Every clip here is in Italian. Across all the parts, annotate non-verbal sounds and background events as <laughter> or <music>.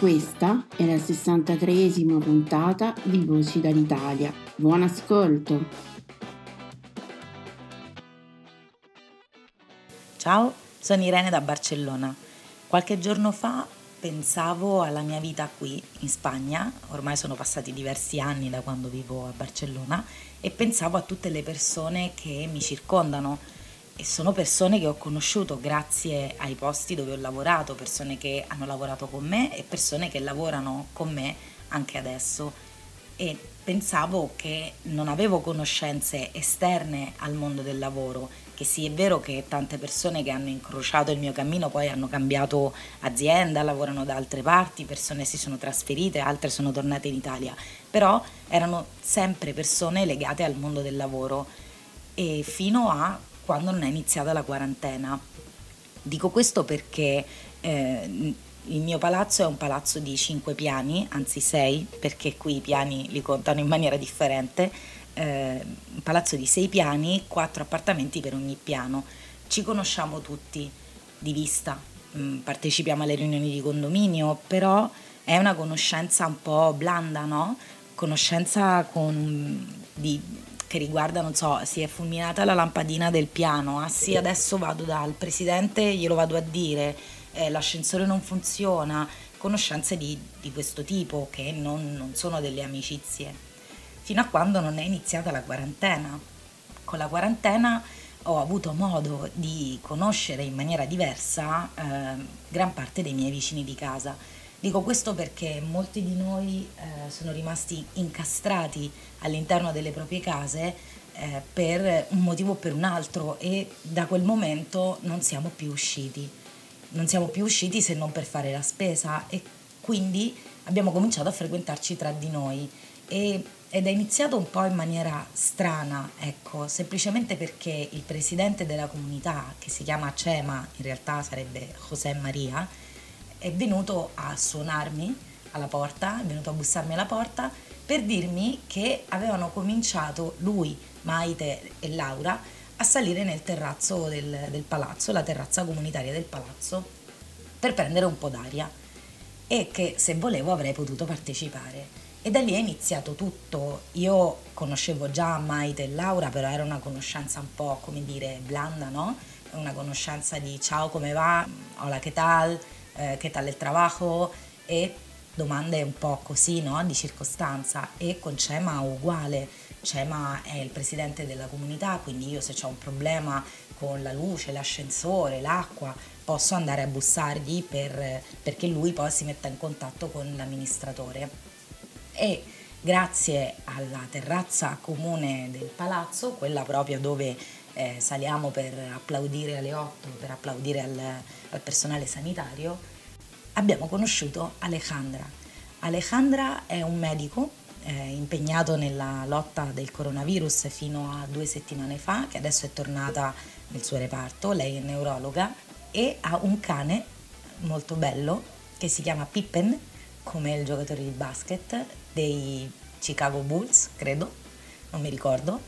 Questa è la 63esima puntata di Voci dall'Italia. Buon ascolto! Ciao, sono Irene da Barcellona. Qualche giorno fa pensavo alla mia vita qui in Spagna, ormai sono passati diversi anni da quando vivo a Barcellona, e pensavo a tutte le persone che mi circondano e sono persone che ho conosciuto grazie ai posti dove ho lavorato, persone che hanno lavorato con me e persone che lavorano con me anche adesso. E pensavo che non avevo conoscenze esterne al mondo del lavoro, che sì è vero che tante persone che hanno incrociato il mio cammino poi hanno cambiato azienda, lavorano da altre parti, persone si sono trasferite, altre sono tornate in Italia, però erano sempre persone legate al mondo del lavoro e fino a quando non è iniziata la quarantena. Dico questo perché eh, il mio palazzo è un palazzo di 5 piani, anzi 6, perché qui i piani li contano in maniera differente. Eh, un palazzo di 6 piani, 4 appartamenti per ogni piano. Ci conosciamo tutti di vista, mm, partecipiamo alle riunioni di condominio, però è una conoscenza un po' blanda, no? Conoscenza con, di, che riguarda, non so, si è fulminata la lampadina del piano, ah sì, adesso vado dal presidente, glielo vado a dire, eh, l'ascensore non funziona, conoscenze di, di questo tipo che non, non sono delle amicizie, fino a quando non è iniziata la quarantena. Con la quarantena ho avuto modo di conoscere in maniera diversa eh, gran parte dei miei vicini di casa Dico questo perché molti di noi eh, sono rimasti incastrati all'interno delle proprie case eh, per un motivo o per un altro e da quel momento non siamo più usciti. Non siamo più usciti se non per fare la spesa e quindi abbiamo cominciato a frequentarci tra di noi e, ed è iniziato un po' in maniera strana, ecco, semplicemente perché il presidente della comunità, che si chiama Cema, in realtà sarebbe José Maria, è venuto a suonarmi alla porta, è venuto a bussarmi alla porta per dirmi che avevano cominciato lui, Maite e Laura a salire nel terrazzo del, del palazzo, la terrazza comunitaria del palazzo, per prendere un po' d'aria e che se volevo avrei potuto partecipare. E da lì è iniziato tutto. Io conoscevo già Maite e Laura, però era una conoscenza un po' come dire blanda, no? Una conoscenza di ciao come va, hola che tal, eh, che tal il trabajo e domande un po' così, no? Di circostanza e con Cema uguale. Cema è il presidente della comunità, quindi io se ho un problema con la luce, l'ascensore, l'acqua, posso andare a bussargli per, perché lui poi si metta in contatto con l'amministratore. E grazie alla terrazza comune del palazzo, quella proprio dove eh, saliamo per applaudire alle 8, per applaudire al, al personale sanitario, abbiamo conosciuto Alejandra. Alejandra è un medico eh, impegnato nella lotta del coronavirus fino a due settimane fa, che adesso è tornata nel suo reparto, lei è neurologa e ha un cane molto bello che si chiama Pippen, come il giocatore di basket dei Chicago Bulls, credo, non mi ricordo.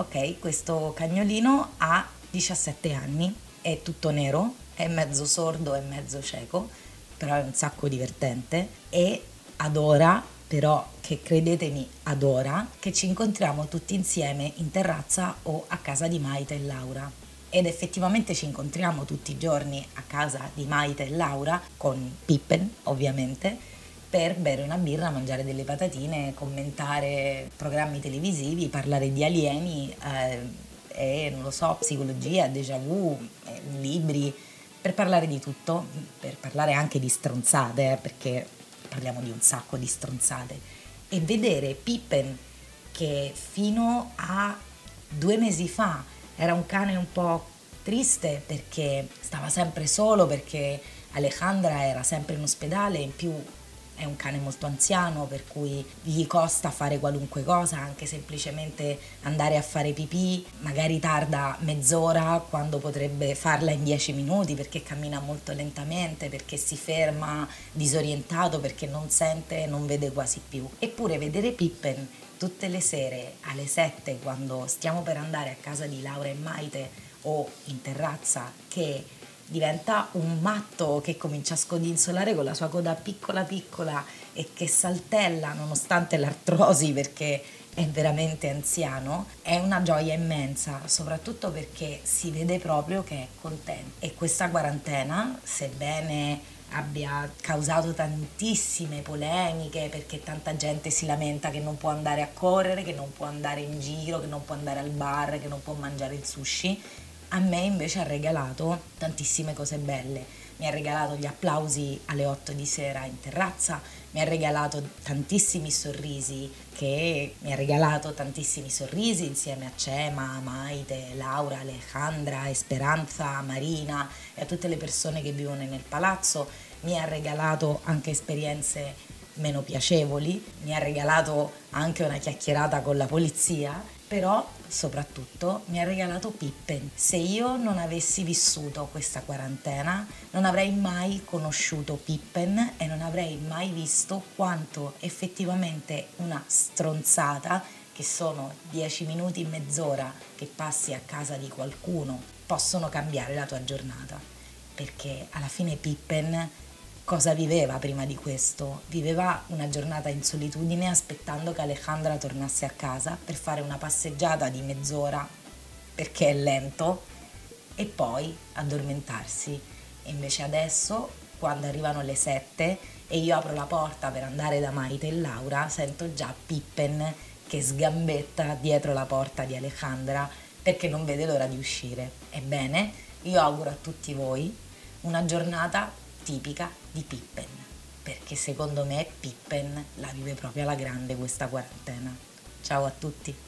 Ok, questo cagnolino ha 17 anni, è tutto nero, è mezzo sordo e mezzo cieco però è un sacco divertente e adora però che credetemi adora che ci incontriamo tutti insieme in terrazza o a casa di Maite e Laura. Ed effettivamente ci incontriamo tutti i giorni a casa di Maite e Laura con Pippen ovviamente per bere una birra, mangiare delle patatine, commentare programmi televisivi, parlare di alieni eh, e non lo so, psicologia, déjà vu, eh, libri, per parlare di tutto, per parlare anche di stronzate, eh, perché parliamo di un sacco di stronzate. E vedere Pippen che fino a due mesi fa era un cane un po' triste perché stava sempre solo, perché Alejandra era sempre in ospedale, in più è un cane molto anziano per cui gli costa fare qualunque cosa, anche semplicemente andare a fare pipì, magari tarda mezz'ora quando potrebbe farla in dieci minuti perché cammina molto lentamente, perché si ferma disorientato, perché non sente, non vede quasi più. Eppure vedere Pippen tutte le sere alle 7 quando stiamo per andare a casa di Laura e Maite o in terrazza che diventa un matto che comincia a scodinzolare con la sua coda piccola piccola e che saltella nonostante l'artrosi perché è veramente anziano, è una gioia immensa, soprattutto perché si vede proprio che è contento. E questa quarantena, sebbene abbia causato tantissime polemiche perché tanta gente si lamenta che non può andare a correre, che non può andare in giro, che non può andare al bar, che non può mangiare il sushi. A me invece ha regalato tantissime cose belle. Mi ha regalato gli applausi alle 8 di sera in terrazza, mi ha regalato tantissimi sorrisi, che mi ha regalato tantissimi sorrisi insieme a Cema, Maite, Laura, Alejandra, Esperanza, Marina e a tutte le persone che vivono nel palazzo. Mi ha regalato anche esperienze meno piacevoli, mi ha regalato anche una chiacchierata con la polizia, però soprattutto mi ha regalato Pippen. Se io non avessi vissuto questa quarantena, non avrei mai conosciuto Pippen e non avrei mai visto quanto effettivamente una stronzata, che sono dieci minuti, mezz'ora che passi a casa di qualcuno, possono cambiare la tua giornata. Perché alla fine Pippen cosa viveva prima di questo? Viveva una giornata in solitudine aspettando che Alejandra tornasse a casa per fare una passeggiata di mezz'ora perché è lento e poi addormentarsi. E invece adesso, quando arrivano le sette e io apro la porta per andare da Maite e Laura, sento già Pippen che sgambetta dietro la porta di Alejandra perché non vede l'ora di uscire. Ebbene, io auguro a tutti voi una giornata tipica di Pippen, perché secondo me Pippen la vive proprio alla grande questa quarantena. Ciao a tutti!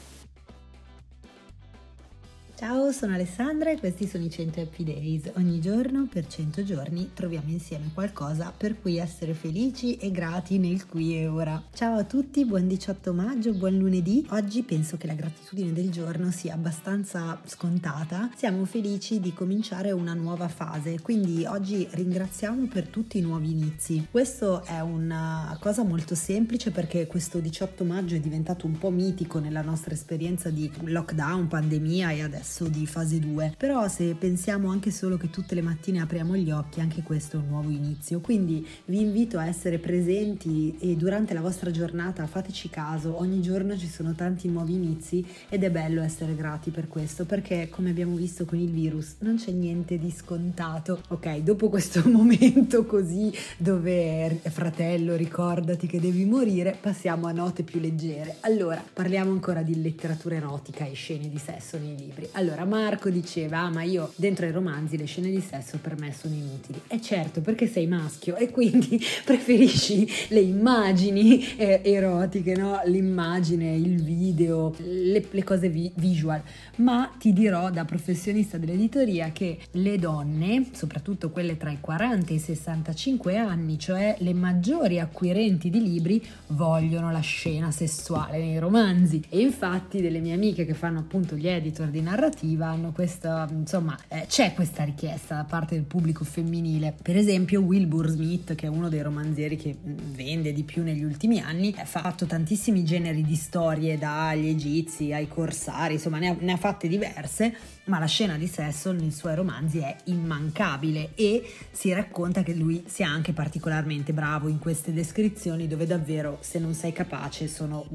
Ciao, sono Alessandra e questi sono i 100 Happy Days. Ogni giorno per 100 giorni troviamo insieme qualcosa per cui essere felici e grati nel qui e ora. Ciao a tutti, buon 18 maggio, buon lunedì. Oggi penso che la gratitudine del giorno sia abbastanza scontata. Siamo felici di cominciare una nuova fase, quindi oggi ringraziamo per tutti i nuovi inizi. Questo è una cosa molto semplice perché questo 18 maggio è diventato un po' mitico nella nostra esperienza di lockdown, pandemia e adesso adesso di fase 2, però se pensiamo anche solo che tutte le mattine apriamo gli occhi, anche questo è un nuovo inizio, quindi vi invito a essere presenti e durante la vostra giornata fateci caso, ogni giorno ci sono tanti nuovi inizi ed è bello essere grati per questo, perché come abbiamo visto con il virus non c'è niente di scontato. Ok, dopo questo <laughs> momento così dove fratello ricordati che devi morire, passiamo a note più leggere. Allora, parliamo ancora di letteratura erotica e scene di sesso nei libri. Allora, Marco diceva, ah, ma io dentro ai romanzi le scene di sesso per me sono inutili. E certo, perché sei maschio e quindi <laughs> preferisci le immagini eh, erotiche, no? L'immagine, il video, le, le cose vi- visual. Ma ti dirò da professionista dell'editoria che le donne, soprattutto quelle tra i 40 e i 65 anni, cioè le maggiori acquirenti di libri, vogliono la scena sessuale nei romanzi. E infatti delle mie amiche che fanno appunto gli editor di narrativa, narrativa hanno questa, insomma, eh, c'è questa richiesta da parte del pubblico femminile. Per esempio Wilbur Smith, che è uno dei romanzieri che mm, vende di più negli ultimi anni, ha fatto tantissimi generi di storie, dagli egizi ai corsari, insomma ne ha, ne ha fatte diverse, ma la scena di sesso nei suoi romanzi è immancabile e si racconta che lui sia anche particolarmente bravo in queste descrizioni dove davvero se non sei capace sono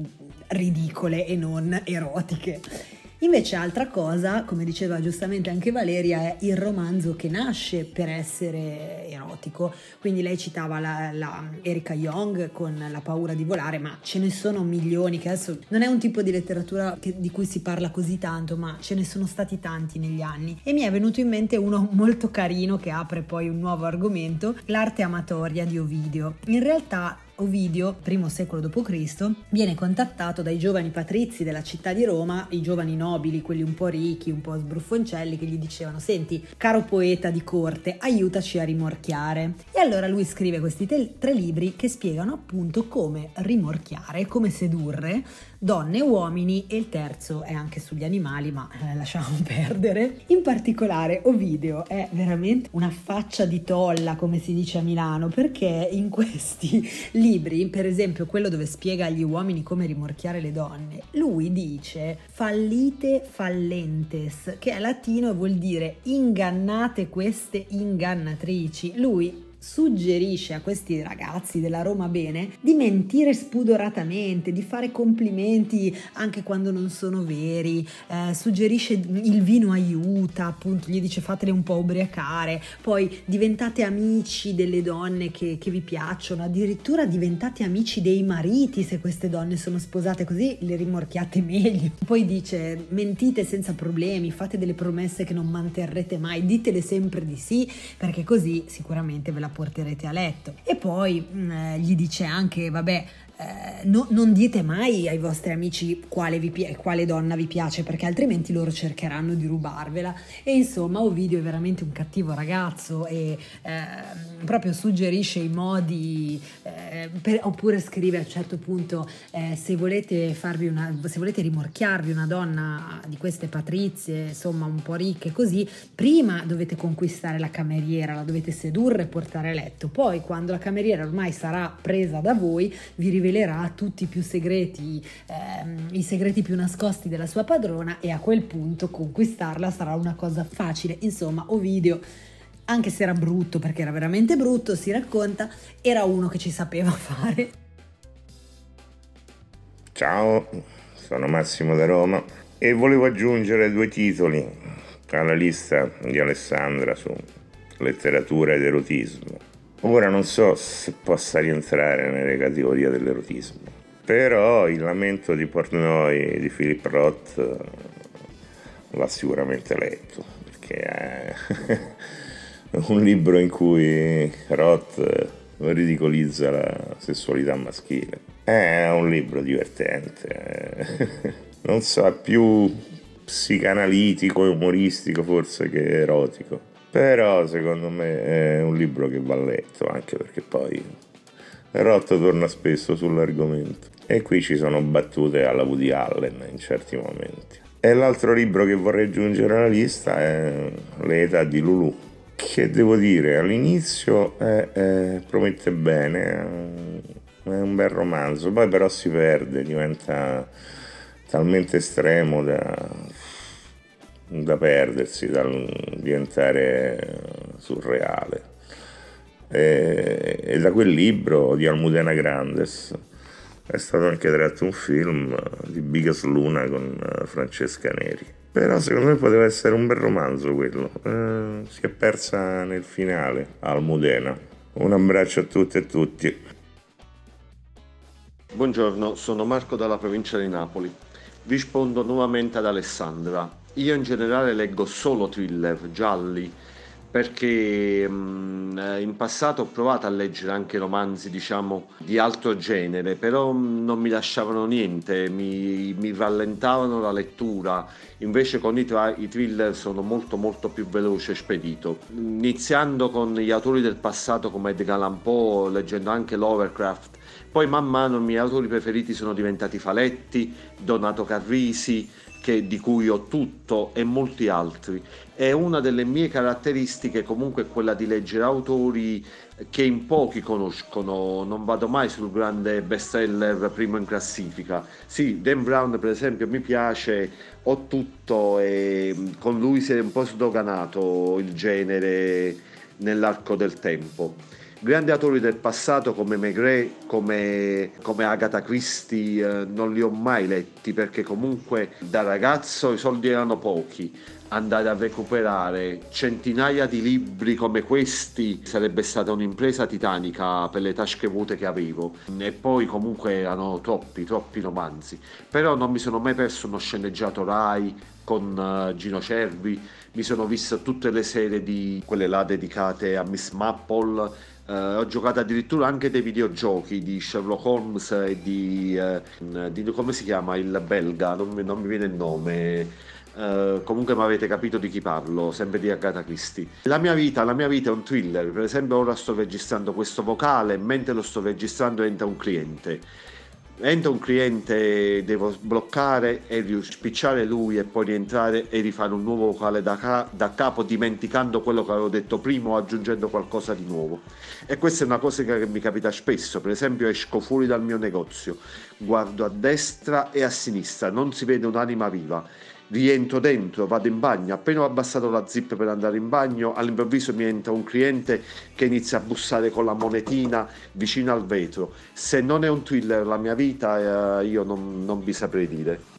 ridicole e non erotiche. Invece altra cosa, come diceva giustamente anche Valeria, è il romanzo che nasce per essere erotico. Quindi lei citava la, la Erika Young con La paura di volare, ma ce ne sono milioni che adesso non è un tipo di letteratura che, di cui si parla così tanto, ma ce ne sono stati tanti negli anni. E mi è venuto in mente uno <laughs> molto carino che apre poi un nuovo argomento, l'arte amatoria di Ovidio. In realtà Ovidio, primo secolo d.C., viene contattato dai giovani patrizi della città di Roma, i giovani nobili, quelli un po' ricchi, un po' sbruffoncelli, che gli dicevano: Senti, caro poeta di corte, aiutaci a rimorchiare. E allora lui scrive questi te- tre libri che spiegano appunto come rimorchiare, come sedurre donne e uomini e il terzo è anche sugli animali, ma eh, lasciamo perdere. In particolare Ovidio è veramente una faccia di tolla, come si dice a Milano, perché in questi <laughs> libri, per esempio quello dove spiega agli uomini come rimorchiare le donne, lui dice fallite fallentes, che è latino e vuol dire ingannate queste ingannatrici. Lui suggerisce a questi ragazzi della Roma Bene di mentire spudoratamente, di fare complimenti anche quando non sono veri, eh, suggerisce il vino aiuta, appunto gli dice fatele un po' ubriacare, poi diventate amici delle donne che, che vi piacciono, addirittura diventate amici dei mariti se queste donne sono sposate così le rimorchiate meglio. <laughs> Poi dice mentite senza problemi, fate delle promesse che non manterrete mai, ditele sempre di sì perché così sicuramente ve la porterete a letto. E poi mh, mm, eh, gli dice anche, vabbè, eh, no, non dite mai ai vostri amici quale, vi, quale, donna vi piace perché altrimenti loro cercheranno di rubarvela. E insomma Ovidio è veramente un cattivo ragazzo e eh, proprio suggerisce i modi eh, per, oppure scrive a un certo punto eh, se volete farvi una se volete rimorchiarvi una donna di queste patrizie insomma un po' ricche così prima dovete conquistare la cameriera la dovete sedurre e portare a letto. Poi quando la cameriera ormai sarà presa da voi vi rivelate rivelerà tutti i più segreti, ehm, i segreti più nascosti della sua padrona e a quel punto conquistarla sarà una cosa facile. Insomma, Ovidio anche se era brutto, perché era veramente brutto, si racconta, era uno che ci sapeva <laughs> fare. Ciao, sono Massimo da Roma e volevo aggiungere due titoli alla lista di Alessandra su letteratura ed erotismo. Ora non so se possa rientrare nelle categorie dell'erotismo, però il lamento di Portnoy di Philip Roth eh, l'ha sicuramente letto, perché è <laughs> un libro in cui Roth ridicolizza la sessualità maschile. È un libro divertente, <laughs> non so, più psicanalitico e umoristico forse che erotico però secondo me è un libro che va letto, anche perché poi Roth torna spesso sull'argomento. E qui ci sono battute alla Woody Allen in certi momenti. E l'altro libro che vorrei aggiungere alla lista è L'età di Lulu, che devo dire all'inizio è, è, promette bene, è un bel romanzo, poi però si perde, diventa talmente estremo da da perdersi, da diventare surreale. E, e, da quel libro di Almudena Grandes è stato anche tratto un film di Bigas Luna con eh, Francesca Neri. Però secondo me poteva essere un bel romanzo quello. Eh, si è persa nel finale Almudena. Un abbraccio a tutte e tutti. Buongiorno, sono Marco dalla provincia di Napoli. Rispondo nuovamente ad Alessandra. Io in generale leggo solo thriller gialli perché mh, mm, in passato ho provato a leggere anche romanzi diciamo di altro genere però mm, non mi lasciavano niente mi, mi rallentavano la lettura. Invece con i, tra- i, thriller sono molto molto più veloce e spedito. Iniziando con gli autori del passato come Edgar Allan Poe leggendo anche Lovecraft poi man mano i miei autori preferiti sono diventati Faletti, Donato Carrisi che, di cui ho tutto e molti altri. E una delle mie caratteristiche comunque è quella di leggere autori che in pochi conoscono, non vado mai sul grande bestseller primo in classifica. Sì, Dan Brown per esempio mi piace, ho tutto e con lui si è un po' sdoganato il genere nell'arco del tempo. Grandi autori del passato come Maigret, come, come Agatha Christie, eh, non li ho mai letti perché comunque da ragazzo i soldi erano pochi. Andare a recuperare centinaia di libri come questi sarebbe stata un'impresa titanica per le tasche vuote che avevo. E poi comunque erano troppi, troppi romanzi. Però non mi sono mai perso uno sceneggiato Rai con uh, Gino Cervi, mi sono visto tutte le serie di quelle là dedicate a Miss Maple Uh, ho giocato addirittura anche dei videogiochi di Sherlock Holmes e di, uh, di come si chiama il belga, non mi, non mi viene il nome. Uh, comunque mi avete capito di chi parlo, sempre di Agatha Christie. La mia vita, la mia vita è un thriller, per esempio ora sto registrando questo vocale, mentre lo sto registrando entra un cliente entra un cliente, devo bloccare e spicciare lui e poi rientrare e rifare un nuovo vocale da, ca- da, capo dimenticando quello che avevo detto prima o aggiungendo qualcosa di nuovo. E questa è una cosa che mi capita spesso, per esempio esco fuori dal mio negozio, guardo a destra e a sinistra, non si vede un'anima viva rientro dentro, vado in bagno, appena ho abbassato la zip per andare in bagno, all'improvviso mi entra un cliente che inizia a bussare con la monetina vicino al vetro. Se non è un thriller la mia vita, eh, io non, non vi saprei dire.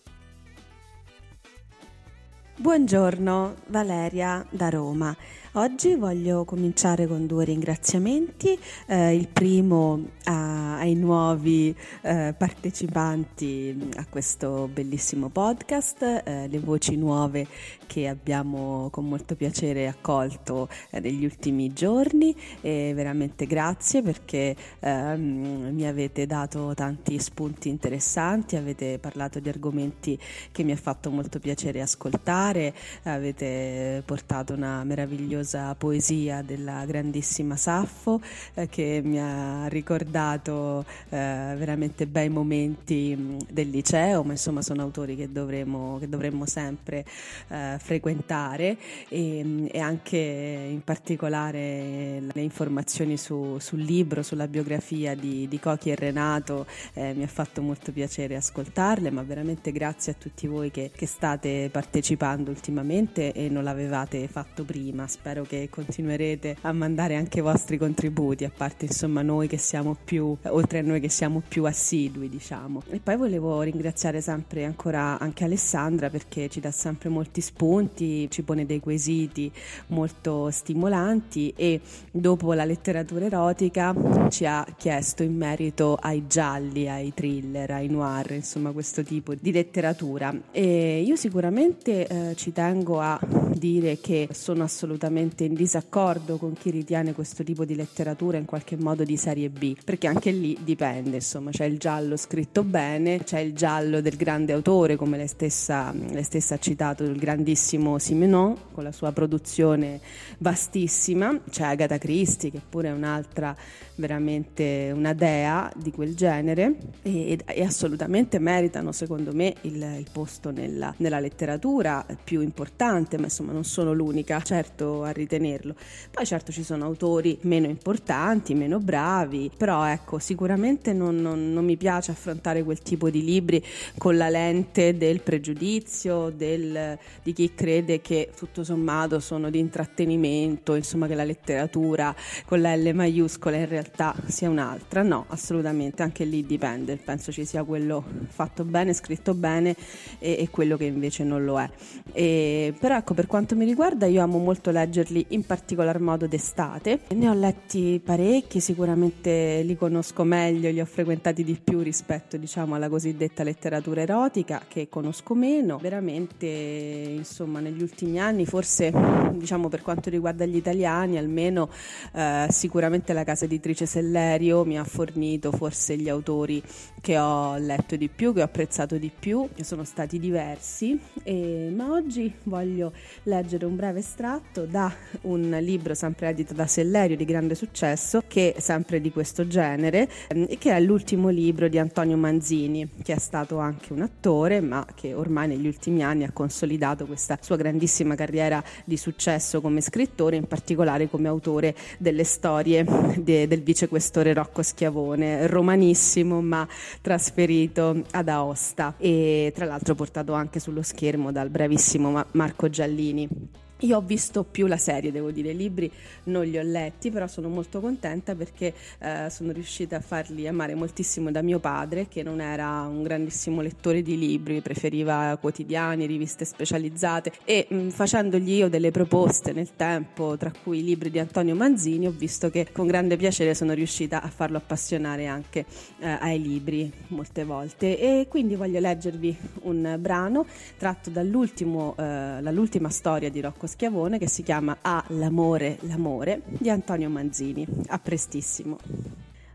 Buongiorno, Valeria da Roma. Oggi voglio cominciare con due ringraziamenti. Eh, il primo a, ai nuovi eh, partecipanti a questo bellissimo podcast, eh, le voci nuove che abbiamo con molto piacere accolto eh, negli ultimi giorni e veramente grazie perché ehm, mi avete dato tanti spunti interessanti, avete parlato di argomenti che mi ha fatto molto piacere ascoltare, avete portato una meravigliosa meravigliosa poesia della grandissima Saffo eh, che mi ha ricordato eh, veramente bei momenti mm, del liceo, ma insomma sono autori che dovremmo, che dovremmo sempre eh, frequentare e, mm, e, anche in particolare le informazioni su, sul libro, sulla biografia di, di Cochi e Renato eh, mi ha fatto molto piacere ascoltarle, ma veramente grazie a tutti voi che, che state partecipando ultimamente e non l'avevate fatto prima. Spero spero che continuerete a mandare anche i vostri contributi, a parte insomma noi che siamo più, oltre a noi che siamo più assidui diciamo. E poi volevo ringraziare sempre ancora anche Alessandra perché ci dà sempre molti spunti, ci pone dei quesiti molto stimolanti e dopo la letteratura erotica ci ha chiesto in merito ai gialli, ai thriller, ai noir, insomma questo tipo di letteratura. E io sicuramente eh, ci tengo a dire che sono assolutamente assolutamente in disaccordo con chi ritiene questo tipo di letteratura in qualche modo di serie B, perché anche lì dipende, insomma, c'è il giallo scritto bene, c'è il giallo del grande autore, come lei stessa, lei stessa ha citato, il grandissimo Simenon, con la sua produzione vastissima, c'è Agatha Christie, che pure è un'altra veramente una dea di quel genere e, e assolutamente meritano secondo me il, il posto nella, nella letteratura più importante, ma insomma non sono l'unica. Certo a ritenerlo. Poi certo ci sono autori meno importanti, meno bravi, però ecco sicuramente non, non, non mi piace affrontare quel tipo di libri con la lente del pregiudizio, del, di chi crede che tutto sommato sono di intrattenimento, insomma che la letteratura con la L maiuscola in realtà sia un'altra. No, assolutamente, anche lì dipende, penso ci sia quello fatto bene, scritto bene e, e quello che invece non lo è. E, però ecco, per quanto mi riguarda io amo molto leggere leggerli in particolar modo d'estate. Ne ho letti parecchi, sicuramente li conosco meglio, li ho frequentati di più rispetto diciamo alla cosiddetta letteratura erotica che conosco meno. Veramente insomma negli ultimi anni forse diciamo per quanto riguarda gli italiani almeno eh, sicuramente la casa editrice Sellerio mi ha fornito forse gli autori che ho letto di più, che ho apprezzato di più, che sono stati diversi, e, ma oggi voglio leggere un breve estratto da un libro sempre edito da Sellerio di grande successo, che è sempre di questo genere, ehm, che è l'ultimo libro di Antonio Manzini, che è stato anche un attore, ma che ormai negli ultimi anni ha consolidato questa sua grandissima carriera di successo come scrittore, in particolare come autore delle storie de, del vicequestore Rocco Schiavone, romanissimo ma trasferito ad Aosta e tra l'altro portato anche sullo schermo dal bravissimo Marco Giallini. Io ho visto più la serie, devo dire, i libri non li ho letti, però sono molto contenta perché eh, sono riuscita a farli amare moltissimo da mio padre, che non era un grandissimo lettore di libri, preferiva quotidiani, riviste specializzate. E mh, mm, facendogli io delle proposte nel tempo, tra cui i libri di Antonio Manzini, ho visto che con grande piacere sono riuscita a farlo appassionare anche eh, ai libri molte volte. E quindi voglio leggervi un brano tratto eh, dall'ultima storia di Rocco Schiavone che si chiama Ah, l'amore, l'amore di Antonio Manzini. A prestissimo.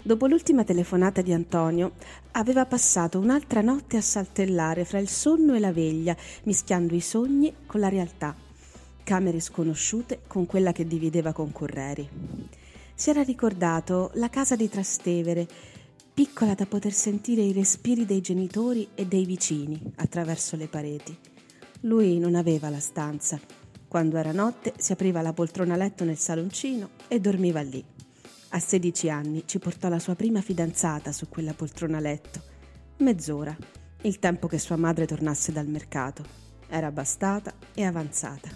Dopo l'ultima telefonata di Antonio, aveva passato un'altra notte a saltellare fra il sonno e la veglia, mischiando i sogni con la realtà, camere sconosciute con quella che divideva con Correri. Si era ricordato la casa di Trastevere, piccola da poter sentire i respiri dei genitori e dei vicini attraverso le pareti. Lui non aveva la stanza quando era notte si apriva la poltrona letto nel saloncino e dormiva lì. A 16 anni ci portò la sua prima fidanzata su quella poltrona letto. Mezz'ora, il tempo che sua madre tornasse dal mercato. Era bastata e avanzata.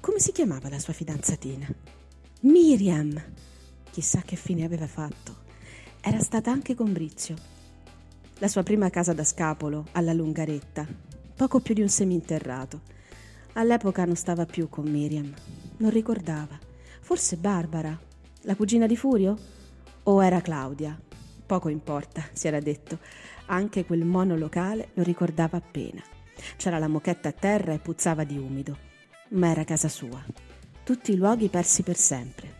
Come si chiamava la sua fidanzatina? Miriam! Chissà che fine aveva fatto. Era stata anche con Brizio. La sua prima casa da scapolo, alla Lungaretta, poco più di un seminterrato. All'epoca non stava più con Miriam, non ricordava. Forse Barbara, la cugina di Furio? O era Claudia? Poco importa, si era detto. Anche quel mono locale lo ricordava appena. C'era la mochetta a terra e puzzava di umido. Ma era casa sua. Tutti i luoghi persi per sempre.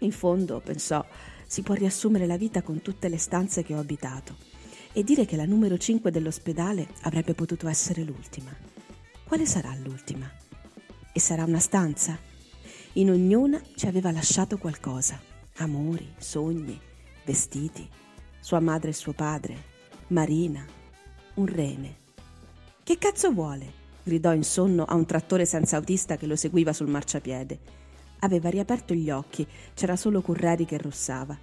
In fondo, pensò, si può riassumere la vita con tutte le stanze che ho abitato e dire che la numero 5 dell'ospedale avrebbe potuto essere l'ultima. Quale sarà l'ultima? E sarà una stanza? In ognuna ci aveva lasciato qualcosa. Amori, sogni, vestiti, sua madre e suo padre, Marina, un rene. Che cazzo vuole? gridò in sonno a un trattore senza autista che lo seguiva sul marciapiede. Aveva riaperto gli occhi, c'era solo Curreri che russava.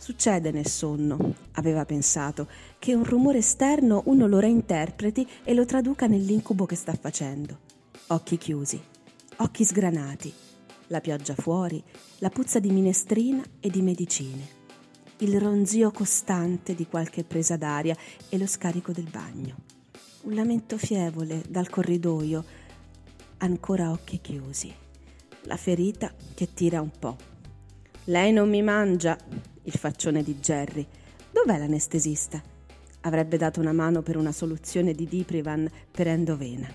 Succede nel sonno, aveva pensato, che un rumore esterno uno lo reinterpreti e lo traduca nell'incubo che sta facendo. Occhi chiusi, occhi sgranati, la pioggia fuori, la puzza di minestrina e di medicine, il ronzio costante di qualche presa d'aria e lo scarico del bagno. Un lamento fievole dal corridoio, ancora occhi chiusi, la ferita che tira un po'. Lei non mi mangia, il faccione di Jerry. Dov'è l'anestesista? Avrebbe dato una mano per una soluzione di Diprivan per endovena.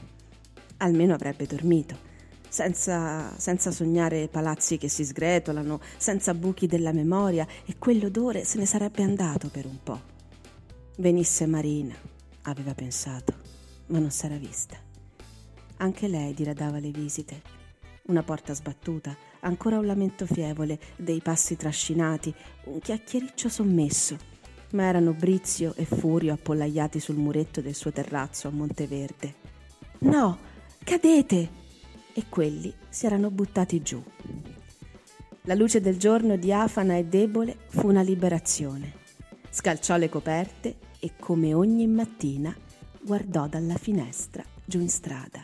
Almeno avrebbe dormito, senza, senza sognare palazzi che si sgretolano, senza buchi della memoria e quell'odore se ne sarebbe andato per un po'. Venisse Marina, aveva pensato, ma non s'era vista. Anche lei diradava le visite. Una porta sbattuta, ancora un lamento fievole, dei passi trascinati, un chiacchiericcio sommesso. Ma erano Brizio e Furio appollaiati sul muretto del suo terrazzo a Monteverde. No, cadete! E quelli si erano buttati giù. La luce del giorno diafana e debole fu una liberazione. Scalciò le coperte e, come ogni mattina, guardò dalla finestra giù in strada.